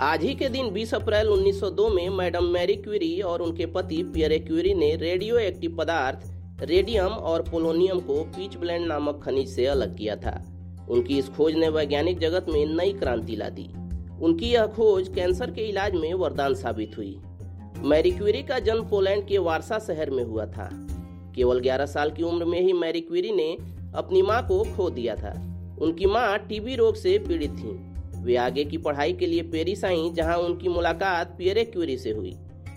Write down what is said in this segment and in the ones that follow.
आज ही के दिन 20 अप्रैल 1902 में मैडम मैरी क्यूरी और उनके पति पियरे क्यूरी ने रेडियो एक्टिव पदार्थ, रेडियम और पोलोनियम को पीच ब्लेंड नामक खनिज से अलग किया था। उनकी इस खोज ने वैज्ञानिक जगत में नई क्रांति ला दी। उनकी यह खोज कैंसर के इलाज में वरदान साबित हुई। मैरी क्यूरी का जन्म पोलैंड के वारसा शहर में हुआ था। केवल 11 साल की उम्र में ही मैरी क्यूरी ने अपनी माँ को खो दिया था। उनकी माँ टीबी रोग से पीड़ित थीं। वे आगे की पढ़ाई के लिए पेरिस आई, जहाँ उनकी मुलाकात पियरे क्यूरी से हुई।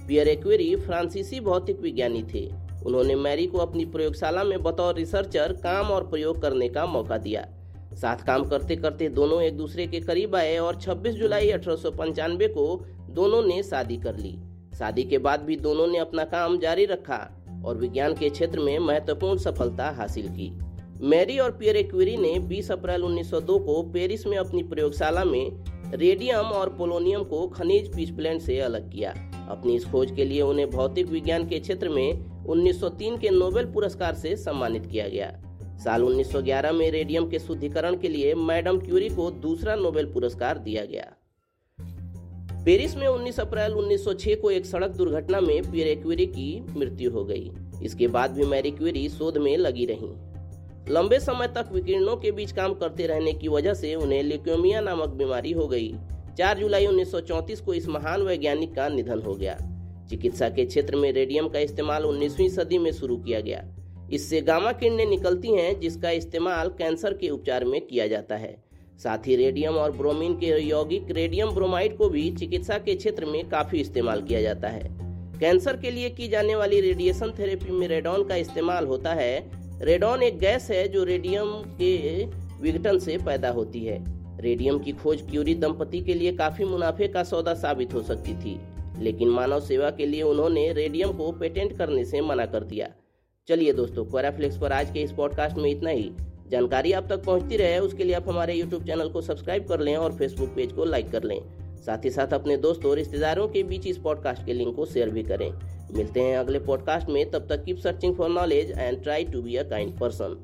पियरे क्यूरी फ्रांसीसी भौतिक विज्ञानी थे। उन्होंने मैरी को अपनी प्रयोगशाला में बतौर रिसर्चर, काम और प्रयोग करने का मौका दिया। साथ काम करते करते दोनों एक दूसरे के करीब आए और 26 जुलाई अठारह सौ पंचानबे को दोनों ने शादी कर ली। शादी के बाद भी दोनों ने अपना काम जारी रखा और विज्ञान के क्षेत्र में महत्वपूर्ण सफलता हासिल की। मैरी और पियरे क्यूरी ने 20 अप्रैल 1902 को पेरिस में अपनी प्रयोगशाला में रेडियम और पोलोनियम को खनिज पीसप्लेंट से अलग किया। अपनी इस खोज के लिए उन्हें भौतिक विज्ञान के क्षेत्र में 1903 के नोबेल पुरस्कार से सम्मानित किया गया। साल 1911 में रेडियम के शुद्धिकरण के लिए मैडम क्यूरी को दूसरा नोबेल पुरस्कार दिया गया। पेरिस में 19 अप्रैल 1906 को एक सड़क दुर्घटना में पियरे क्यूरी की मृत्यु हो गई। इसके बाद भी मैरी क्यूरी शोध में लगी रहीं। लंबे समय तक विकिरणों के बीच काम करते रहने की वजह से उन्हें लिक्योमिया नामक बीमारी हो गई। 4 जुलाई 1934 को इस महान वैज्ञानिक का निधन हो गया। चिकित्सा के क्षेत्र में रेडियम का इस्तेमाल 19वीं सदी में शुरू किया गया। इससे गामा किरणें निकलती हैं, जिसका इस्तेमाल कैंसर के उपचार में किया जाता है। साथ ही रेडियम और ब्रोमीन के यौगिक रेडियम ब्रोमाइड को भी चिकित्सा के क्षेत्र में काफ़ी इस्तेमाल किया जाता है। कैंसर के लिए की जाने वाली रेडिएशन थेरेपी में रेडॉन का इस्तेमाल होता है रेडॉन एक गैस है जो रेडियम के विघटन से पैदा होती है। रेडियम की खोज क्यूरी दंपति के लिए काफ़ी मुनाफे का सौदा साबित हो सकती थी, लेकिन मानव सेवा के लिए उन्होंने रेडियम को पेटेंट करने से मना कर दिया। चलिए दोस्तों, क्वाराफ्लिक्स पर आज के इस पॉडकास्ट में इतना ही। जानकारी आप तक पहुँचती रहे, उसके लिए आप हमारे यूट्यूब चैनल को सब्सक्राइब कर लें और फेसबुक पेज को लाइक कर लें। साथ ही साथ अपने दोस्तों और रिश्तेदारों के बीच इस पॉडकास्ट के लिंक को शेयर भी करें। मिलते हैं अगले पॉडकास्ट में, तब तक keep searching for knowledge and try to be a kind person